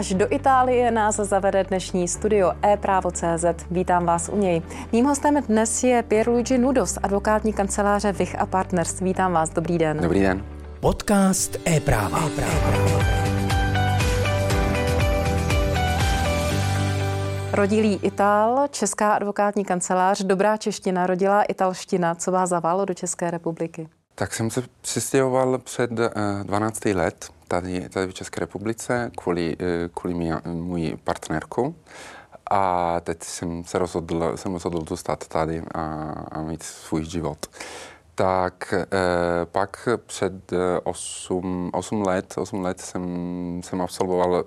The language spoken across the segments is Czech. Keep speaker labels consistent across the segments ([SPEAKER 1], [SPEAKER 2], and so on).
[SPEAKER 1] Až do Itálie nás zavede dnešní studio e-právo.cz. Vítám vás u něj. Mým hostem dnes je Pierluigi Nudos, advokátní kanceláře Vich a Partners. Vítám vás, dobrý den.
[SPEAKER 2] Dobrý den.
[SPEAKER 3] Podcast e-práva. e-práva.
[SPEAKER 1] Rodilý Itál, Česká advokátní kancelář, dobrá čeština, rodilá italština. Co vás zaválo do České republiky?
[SPEAKER 2] Tak jsem se přistěhoval před 12 eh, let tady, tady v České republice kvůli, eh, kvůli mě, můj partnerku. A teď jsem se rozhodl, jsem rozhodl zůstat tady a, a mít svůj život. Tak eh, pak před 8, 8 let, 8 let jsem, jsem absolvoval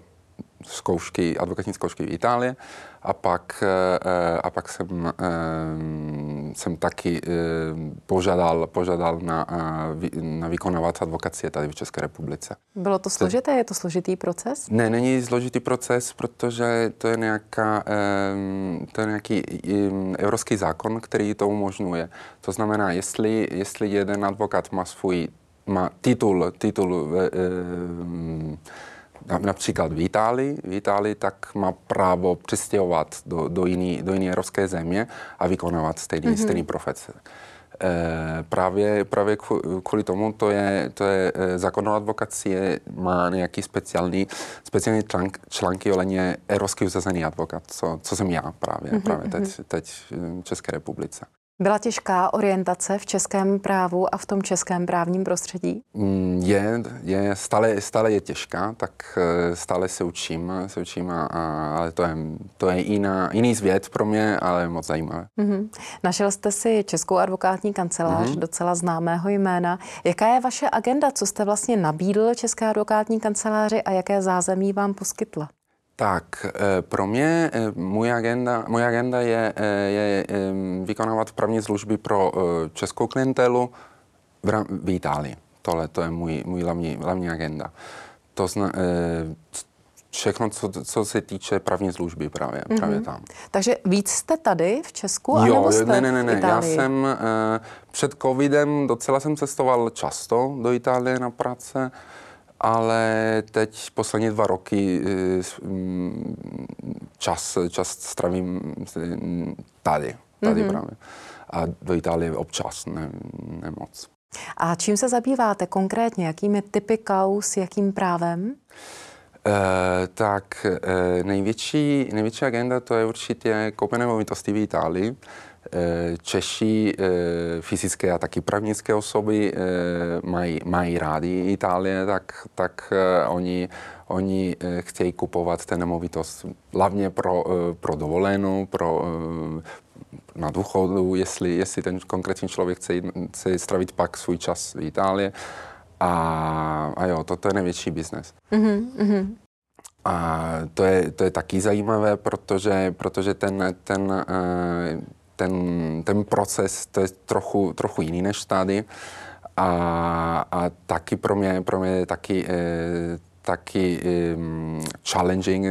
[SPEAKER 2] zkoušky, advokátní zkoušky v Itálii a pak, eh, a pak jsem, eh, jsem taky eh, požádal, požádal na, na vykonávat advokacie tady v České republice.
[SPEAKER 1] Bylo to složité? Je to složitý proces?
[SPEAKER 2] Ne, není složitý proces, protože to je, nějaká, to je nějaký evropský zákon, který to umožňuje. To znamená, jestli, jestli jeden advokát má svůj má titul, titul například v Itálii, v Itálii tak má právo přistěhovat do, do jiné do jiný evropské země a vykonávat stejný, mm-hmm. stejný profese. E, právě, právě kvůli tomu to je, to je eh, zákon o advokacie má nějaký speciální, speciální článk, články ohledně evropský uzazený advokat, co, co jsem já právě, mm-hmm. právě teď, mhm. teď v České republice.
[SPEAKER 1] Byla těžká orientace v českém právu a v tom českém právním prostředí?
[SPEAKER 2] Mm, je, je stále, stále je těžká, tak eh, stále se učím, se učím a, a, ale to je, to je jiná, jiný svět pro mě, ale moc zajímavé. Mm-hmm.
[SPEAKER 1] Našel jste si Českou advokátní kancelář, mm-hmm. docela známého jména. Jaká je vaše agenda? Co jste vlastně nabídl České advokátní kanceláři a jaké zázemí vám poskytla?
[SPEAKER 2] Tak, eh, pro mě eh, moje agenda, moje agenda je, eh, je vykonávat právní služby pro českou klientelu v, v Itálii. Tohle to je můj, můj hlavní, hlavní agenda. To zna, všechno, co, co se týče právní služby právě, mm-hmm. právě tam.
[SPEAKER 1] Takže víc jste tady v Česku,
[SPEAKER 2] jo,
[SPEAKER 1] anebo jste
[SPEAKER 2] ne, ne, ne, ne. Já jsem před covidem docela jsem cestoval často do Itálie na práce ale teď poslední dva roky eh, mm, čas, čas stravím tady, tady mm-hmm. právě. A do Itálie občas, ne, ne moc.
[SPEAKER 1] A čím se zabýváte konkrétně? Jakými typy kaus, jakým právem?
[SPEAKER 2] Uh, tak uh, největší, největší agenda to je určitě koupené movitosti v Itálii. Eh, Češi, eh, fyzické a taky právnické osoby eh, mají, mají rádi Itálie, tak, tak oni, oni chtějí kupovat ten nemovitost hlavně pro, pro dovolenou, pro, na důchodu, jestli, jestli ten konkrétní člověk chce, chce stravit pak svůj čas v Itálii. A, a jo, toto je největší biznes. Mm-hmm. A to je, to je taky zajímavé, protože, protože ten, ten ten, ten proces, to je trochu, trochu jiný než tady. A, a taky pro mě, pro mě je taky, eh, taky um, challenging,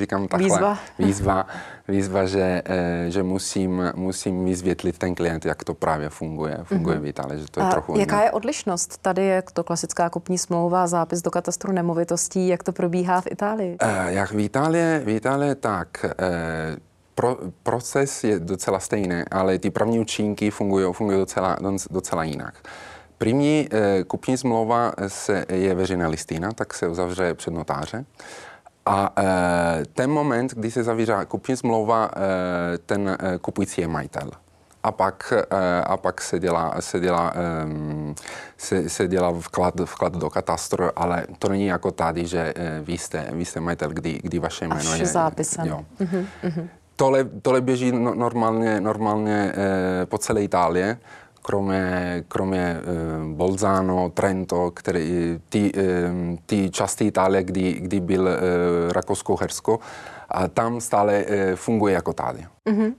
[SPEAKER 2] říkám takhle.
[SPEAKER 1] Výzva.
[SPEAKER 2] Výzva, výzva že, eh, že musím, musím vysvětlit ten klient, jak to právě funguje, funguje mm-hmm. v Itálii, že to je
[SPEAKER 1] a
[SPEAKER 2] trochu
[SPEAKER 1] jaká jiné. je odlišnost? Tady je to klasická kupní smlouva, zápis do katastru nemovitostí, jak to probíhá v Itálii?
[SPEAKER 2] Uh, jak v Itálii, v Itálii tak uh, pro, proces je docela stejný, ale ty právní účinky fungují, fungují docela, docela jinak. První eh, kupní smlouva se, je veřejná listina, tak se uzavře před notáře. A eh, ten moment, kdy se zavírá kupní smlouva, eh, ten kupující je majitel. A pak, a pak se dělá, se dělá, um, se, se dělá vklad, vklad do katastru, ale to není jako tady, že vy jste, vy jste majitel, kdy, kdy vaše jméno
[SPEAKER 1] Až
[SPEAKER 2] je...
[SPEAKER 1] zápisem. Jo. Uh-huh,
[SPEAKER 2] Tohle, tohle běží no, normálně, normálně eh, po celé Itálii, kromě, kromě eh, Bolzano, Trento, který, ty, eh, ty části Itálie, kdy, kdy byl eh, Rakousko-Hersko, a tam stále eh, funguje jako tady. Uh-huh,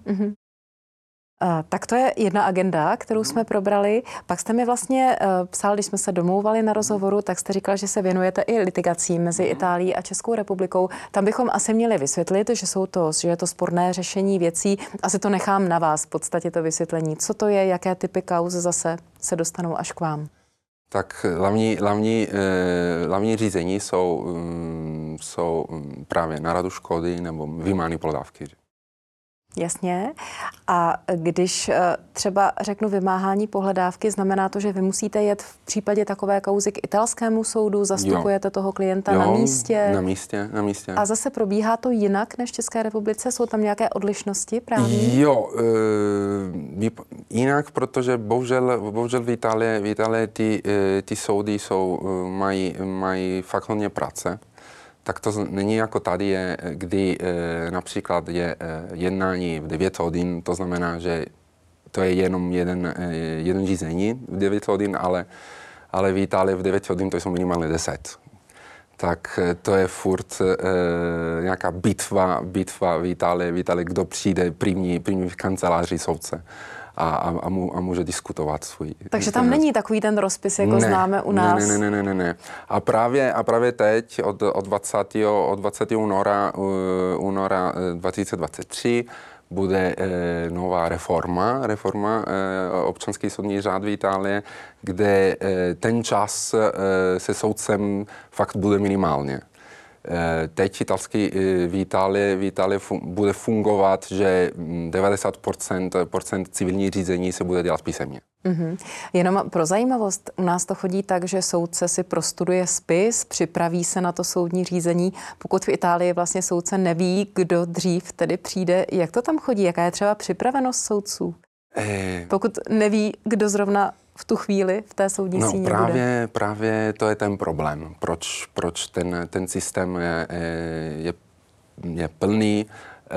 [SPEAKER 1] tak to je jedna agenda, kterou jsme probrali. Pak jste mi vlastně uh, psal, když jsme se domlouvali na rozhovoru, tak jste říkal, že se věnujete i litigacím mezi mhm. Itálií a Českou republikou. Tam bychom asi měli vysvětlit, že jsou to, že je to sporné řešení věcí. Asi to nechám na vás v podstatě to vysvětlení. Co to je, jaké typy kauz zase se dostanou až k vám?
[SPEAKER 2] Tak hlavní, hlavní, eh, hlavní řízení jsou, um, jsou mm, právě naradu škody nebo vymány pohledávky.
[SPEAKER 1] Jasně. A když eh, třeba řeknu vymáhání pohledávky, znamená to, že vy musíte jet v případě takové kauzy k italskému soudu, zastupujete jo. toho klienta
[SPEAKER 2] jo,
[SPEAKER 1] na místě?
[SPEAKER 2] na místě, na místě.
[SPEAKER 1] A zase probíhá to jinak než v České republice? Jsou tam nějaké odlišnosti právě?
[SPEAKER 2] Jo, e, jinak, protože bohužel, bohužel v Itálii, v Itálii ty, e, ty soudy jsou, mají, mají fakt hodně práce tak to není jako tady je, kdy e, například je e, jednání v 9 hodin, to znamená, že to je jenom jeden, jeden řízení v 9 hodin, ale, ale v Itálii v 9 hodin to jsou minimálně 10. Tak to je furt e, nějaká bitva, bitva v Itálii, v Itálii, kdo přijde první, první v kanceláři soudce a, a, a, mu, a může diskutovat svůj.
[SPEAKER 1] Takže tam není takový ten rozpis, jako ne, známe u nás.
[SPEAKER 2] Ne, ne, ne, ne, ne. A právě, a právě teď od, od 20. Od 20. února, uh, února 2023 uh, bude e, nová reforma, reforma e, občanský soudní řád v Itálii, kde e, ten čas e, se soudcem fakt bude minimálně. Eh, teď italský eh, v Itálii, v Itálii fun, bude fungovat, že 90% procent civilní řízení se bude dělat písemně. Mm-hmm.
[SPEAKER 1] Jenom pro zajímavost, u nás to chodí tak, že soudce si prostuduje spis, připraví se na to soudní řízení. Pokud v Itálii vlastně soudce neví, kdo dřív tedy přijde, jak to tam chodí? Jaká je třeba připravenost soudců? Eh... Pokud neví, kdo zrovna v tu chvíli v té soudní
[SPEAKER 2] no,
[SPEAKER 1] síně
[SPEAKER 2] právě,
[SPEAKER 1] bude?
[SPEAKER 2] právě to je ten problém. Proč, proč ten, ten systém je, je, je plný, eh,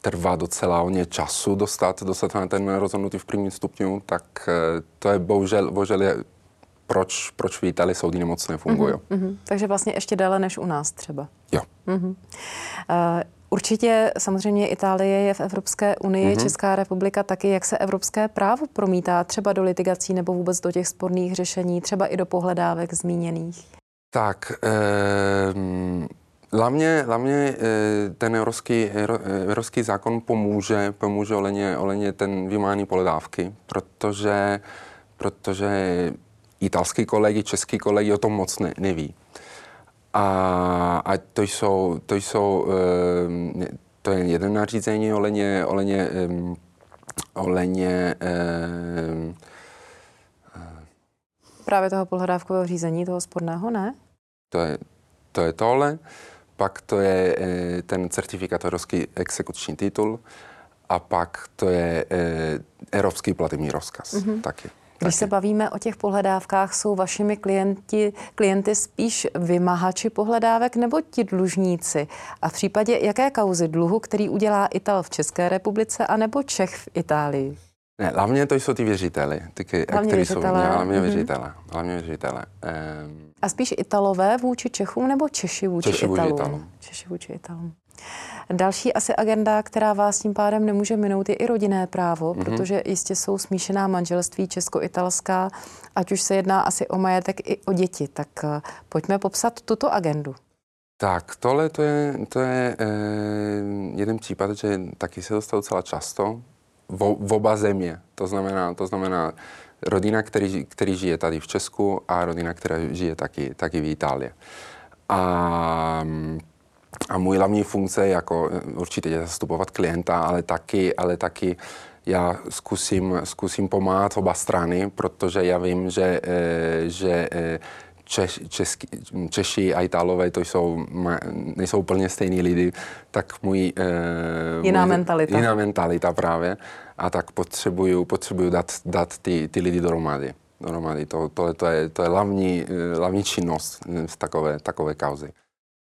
[SPEAKER 2] trvá docela hodně času dostat, dostat na ten rozhodnutý v prvním stupňu, tak eh, to je bohužel, bohužel je, proč, proč v Itálii soudy nemoc nefungují. Uh-huh,
[SPEAKER 1] uh-huh. Takže vlastně ještě déle než u nás třeba.
[SPEAKER 2] Jo. Uh-huh. Uh,
[SPEAKER 1] Určitě samozřejmě Itálie je v Evropské unii, mm-hmm. Česká republika taky. Jak se evropské právo promítá třeba do litigací nebo vůbec do těch sporných řešení, třeba i do pohledávek zmíněných?
[SPEAKER 2] Tak, eh, hlavně, hlavně eh, ten evropský, evropský zákon pomůže, pomůže oleně, oleně ten vymáhání pohledávky, protože, protože italský kolegy, český kolegy o tom moc ne, neví. A, a to jsou, to jsou, ehm, to je jeden nařízení oleně, oleně, ehm, oleně ehm,
[SPEAKER 1] Právě toho pohledávkového řízení, toho sporného, ne?
[SPEAKER 2] To je, to je tohle. Pak to je e, ten certifikatorský exekuční titul a pak to je e, evropský platební rozkaz mm-hmm. taky.
[SPEAKER 1] Když se bavíme o těch pohledávkách, jsou vašimi klienti, klienty spíš vymahači pohledávek nebo ti dlužníci? A v případě jaké kauzy dluhu, který udělá Ital v České republice, anebo Čech v Itálii?
[SPEAKER 2] Ne, hlavně to jsou ty věřiteli, ty, hlavně kteří jsou hlavně mm-hmm. věřitele. Hlavně věřitele.
[SPEAKER 1] Um, A spíš Italové vůči Čechům nebo Češi vůči
[SPEAKER 2] Češi
[SPEAKER 1] Italům?
[SPEAKER 2] Vůči Italům.
[SPEAKER 1] Češi vůči Italům. Další asi agenda, která vás tím pádem nemůže minout, je i rodinné právo, mm-hmm. protože jistě jsou smíšená manželství česko-italská, ať už se jedná asi o majetek i o děti. Tak uh, pojďme popsat tuto agendu.
[SPEAKER 2] Tak, tohle to je, to je eh, jeden případ, že taky se dostal docela často v, v oba země. To znamená, to znamená rodina, který, který žije tady v Česku a rodina, která žije taky, taky v Itálii. A a můj hlavní funkce je jako eh, určitě je zastupovat klienta, ale taky, ale taky já zkusím, zkusím pomáhat oba strany, protože já vím, že, eh, že eh, Češ, český, Češi a Italové to jsou, nejsou úplně stejní lidi, tak můj...
[SPEAKER 1] Jiná můj, mentalita.
[SPEAKER 2] Jiná mentalita právě. A tak potřebuju, potřebuju dát, dát ty, ty lidi dohromady. dohromady. To, to, to, je, to je hlavní, hlavní činnost z takové, takové kauzy.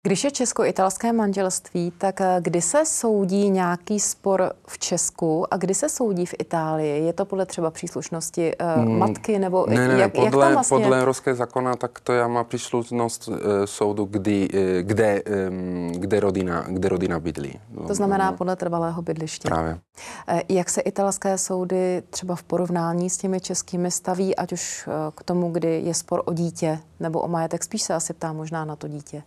[SPEAKER 1] Když je česko-italské manželství, tak eh, kdy se soudí nějaký spor v Česku a kdy se soudí v Itálii? Je to podle třeba příslušnosti uh, matky nebo
[SPEAKER 2] ne, ne,
[SPEAKER 1] jak,
[SPEAKER 2] podle,
[SPEAKER 1] jak tam vlastně?
[SPEAKER 2] podle ruské zákona, tak to já má příslušnost uh, soudu, kdy, uh, kde, um, kde, rodina, kde rodina bydlí.
[SPEAKER 1] To znamená no, podle trvalého bydliště.
[SPEAKER 2] Právě.
[SPEAKER 1] Uh, jak se italské soudy třeba v porovnání s těmi českými staví, ať už uh, k tomu, kdy je spor o dítě nebo o majetek, spíš se asi ptá možná na to dítě?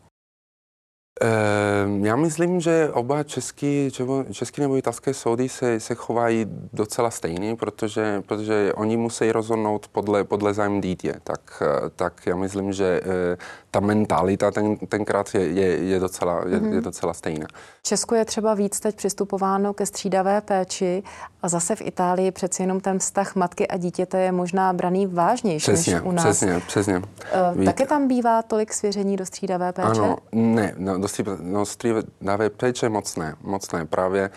[SPEAKER 2] Ehm, já myslím, že oba český, český nebo italské soudy se, se chovají docela stejně, protože, protože oni musí rozhodnout podle, podle zájem dítě. Tak, tak já myslím, že eh, ta mentalita ten, tenkrát je, je, je, docela, je, mm-hmm. je docela stejná.
[SPEAKER 1] V Česku je třeba víc teď přistupováno ke střídavé péči a zase v Itálii přeci jenom ten vztah matky a dítěte je možná braný vážnější
[SPEAKER 2] přesně,
[SPEAKER 1] než u nás.
[SPEAKER 2] Přesně, přesně.
[SPEAKER 1] Uh, také tam bývá tolik svěření do střídavé péče?
[SPEAKER 2] Ano, ne, no, do no, střídavé péče moc ne, moc ne. Právě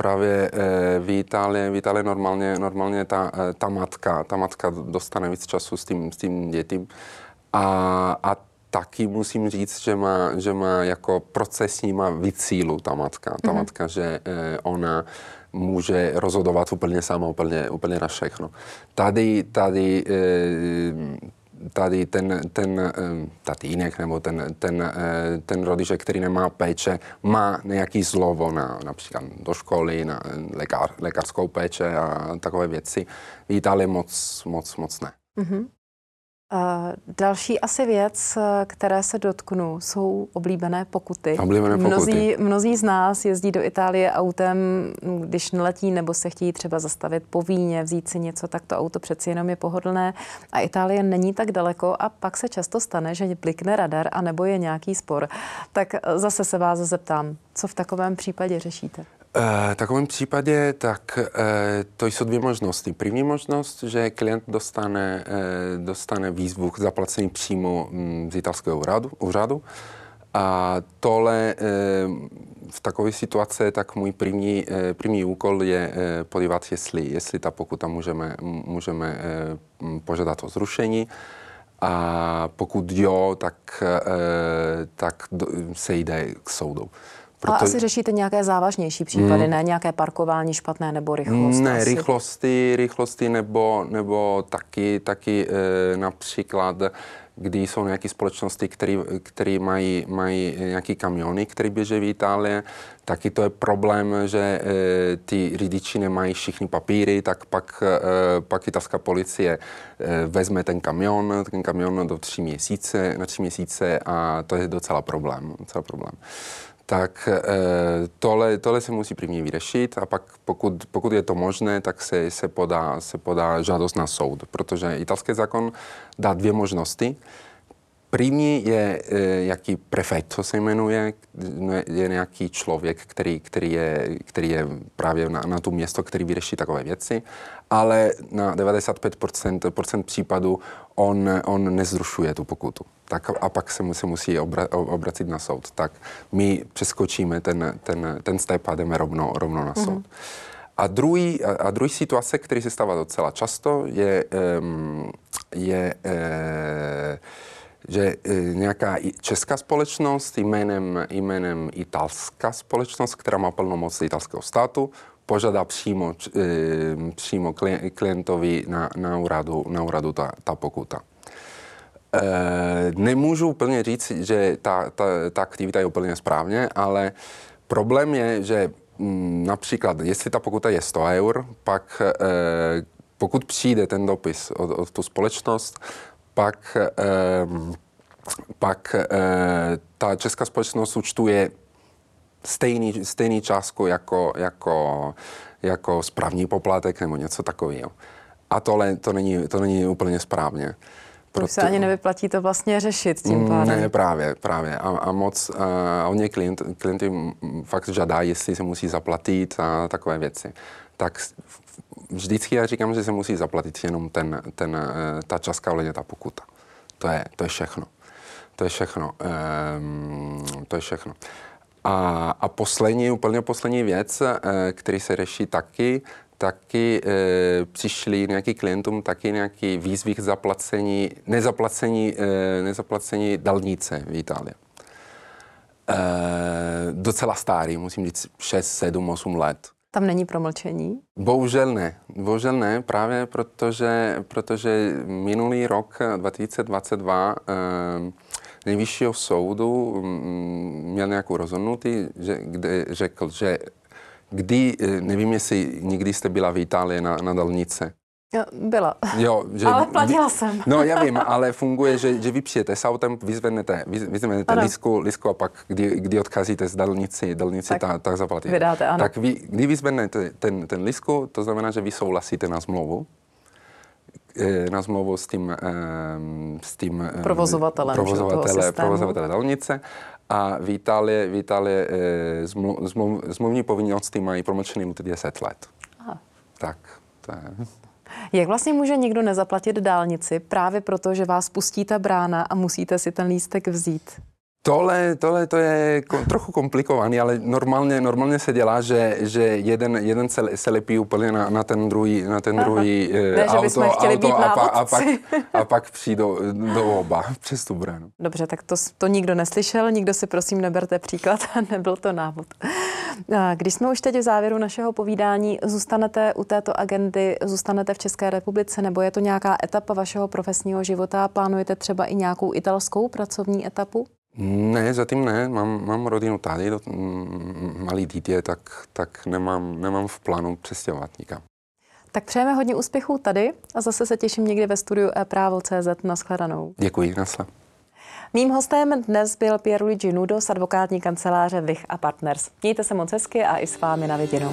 [SPEAKER 2] právě e, v Itálii, v Itálii normálně, normálně ta, e, ta matka, ta matka dostane víc času s tím, s tím dětím a, a taky musím říct, že má, že má jako procesní má víc sílu ta matka. Ta mm-hmm. matka, že e, ona může rozhodovat úplně sama, úplně, úplně na všechno. Tady, tady tady ten, ten eh, tatínek nebo ten, ten, eh, ten rodič, který nemá péče, má nějaký slovo na například do školy, na lékař, lékařskou péče a takové věci. V Itálii moc, moc, moc ne. Mm-hmm.
[SPEAKER 1] Další asi věc, které se dotknu, jsou oblíbené pokuty.
[SPEAKER 2] Oblíbené pokuty.
[SPEAKER 1] Mnozí, mnozí z nás jezdí do Itálie autem, když neletí nebo se chtějí třeba zastavit po víně, vzít si něco, tak to auto přeci jenom je pohodlné. A Itálie není tak daleko a pak se často stane, že blikne radar a nebo je nějaký spor. Tak zase se vás zeptám, co v takovém případě řešíte?
[SPEAKER 2] Eh, v takovém případě tak eh, to jsou dvě možnosti. První možnost, že klient dostane, eh, dostane výzvu k zaplacení přímo mm, z italského úřadu, úřadu a tohle v takové situaci, tak můj první, první úkol je podívat, jestli, jestli ta pokuta můžeme, můžeme požádat o zrušení. A pokud jo, tak, tak se jde k soudu.
[SPEAKER 1] Proto... Ale asi řešíte nějaké závažnější případy, hmm. ne nějaké parkování špatné nebo rychlost?
[SPEAKER 2] Ne, asi. rychlosti, rychlosti nebo, nebo taky, taky e, například kdy jsou nějaké společnosti, které mají, mají nějaké kamiony, které běží v Itálii, taky to je problém, že e, ty řidiči nemají všichni papíry, tak pak, e, pak italská policie e, vezme ten kamion, ten kamion do tři měsíce, na tři měsíce a to je docela problém. Docela problém tak e, tohle, tohle se musí první vyřešit a pak pokud, pokud je to možné, tak se, se, podá, se podá žádost na soud, protože italský zákon dá dvě možnosti. První je e, jaký prefekt, co se jmenuje, je nějaký člověk, který, který, je, který je právě na, na tu město, který vyřeší takové věci, ale na 95% procent případů on, on nezrušuje tu pokutu. Tak a pak se, se musí obra, obracit na soud. Tak my přeskočíme ten, ten, ten step a jdeme rovno, rovno na soud. Mm-hmm. A druhý, a, druhý situace, který se stává docela často, je, je, je že e, nějaká česká společnost jménem, jménem italská společnost, která má plnomoc italského státu, požádá přímo, e, přímo klientovi na, na úradu, na úradu ta, ta pokuta. E, nemůžu úplně říct, že ta, ta, ta aktivita je úplně správně, ale problém je, že mm, například, jestli ta pokuta je 100 eur, pak e, pokud přijde ten dopis od, od tu společnost, pak, eh, pak eh, ta česká společnost účtuje stejný, stejný částku jako, jako, jako správní poplatek nebo něco takového. A tohle to není, to není úplně správně.
[SPEAKER 1] To už se ani nevyplatí to vlastně řešit tím pádem.
[SPEAKER 2] Ne, právě, právě. A, a moc, a oni klient, klienty fakt žádají, jestli se musí zaplatit a takové věci. Tak vždycky já říkám, že se musí zaplatit jenom ten, ten, eh, ta částka ohledně ta pokuta. To je, to je všechno. To je všechno. Ehm, to je všechno. A, a poslední, úplně poslední věc, e, který se řeší taky, taky e, přišli nějaký klientům taky nějaký výzvy k zaplacení, nezaplacení, e, nezaplacení dálnice v Itálii. E, docela starý, musím říct 6, 7, 8 let.
[SPEAKER 1] Tam není promlčení?
[SPEAKER 2] Bohužel ne. Bohužel ne, právě protože, protože minulý rok 2022 eh, nejvyššího soudu mm, měl nějakou rozhodnutí, že, kde řekl, že kdy, eh, nevím, jestli nikdy jste byla v Itálii na, na dalnice,
[SPEAKER 1] Byla.
[SPEAKER 2] Jo, že
[SPEAKER 1] Ale platila jsem.
[SPEAKER 2] No, já vím, ale funguje, že, že vy přijete s autem, vyzvednete, vyz- vyzvednete lisku, lisku a pak, kdy, kdy odcházíte z dálnici, dálnici
[SPEAKER 1] Tak
[SPEAKER 2] tak, tak zaplatíte.
[SPEAKER 1] vydáte, ano.
[SPEAKER 2] Tak vy, kdy vyzvednete ten, ten lisku, to znamená, že vy souhlasíte na smlouvu, na smlouvu s tím, s tím
[SPEAKER 1] Provozovatelem,
[SPEAKER 2] provozovatele, provozovatele dálnice a v Itálii, v Itálii eh, zmlu, zmlu, zmluvní povinnosti mají promlčený lhůty 10 let.
[SPEAKER 1] Aha.
[SPEAKER 2] Tak, to je...
[SPEAKER 1] Jak vlastně může někdo nezaplatit dálnici právě proto, že vás pustí ta brána a musíte si ten lístek vzít?
[SPEAKER 2] Tohle, tohle to je ko, trochu komplikovaný, ale normálně, normálně se dělá, že, že jeden, jeden se, se lepí úplně na, na ten druhý, na ten druhý eh,
[SPEAKER 1] Ne,
[SPEAKER 2] auto, auto a, pa, a, pak, a pak přijdou do oba přes tu bránu.
[SPEAKER 1] Dobře, tak to, to nikdo neslyšel, nikdo si prosím neberte příklad, nebyl to návod. Když jsme už teď v závěru našeho povídání, zůstanete u této agendy, zůstanete v České republice, nebo je to nějaká etapa vašeho profesního života? Plánujete třeba i nějakou italskou pracovní etapu?
[SPEAKER 2] Ne, zatím ne, mám, mám rodinu tady, do, malý dítě, tak, tak nemám, nemám v plánu přestěhovat nikam.
[SPEAKER 1] Tak přejeme hodně úspěchů tady a zase se těším někdy ve studiu ePrávo.cz. Naschledanou.
[SPEAKER 2] Děkuji, nasle.
[SPEAKER 1] Mým hostem dnes byl Pierluigi Nudo z advokátní kanceláře Vich a Partners. Mějte se moc hezky a i s vámi na viděnou.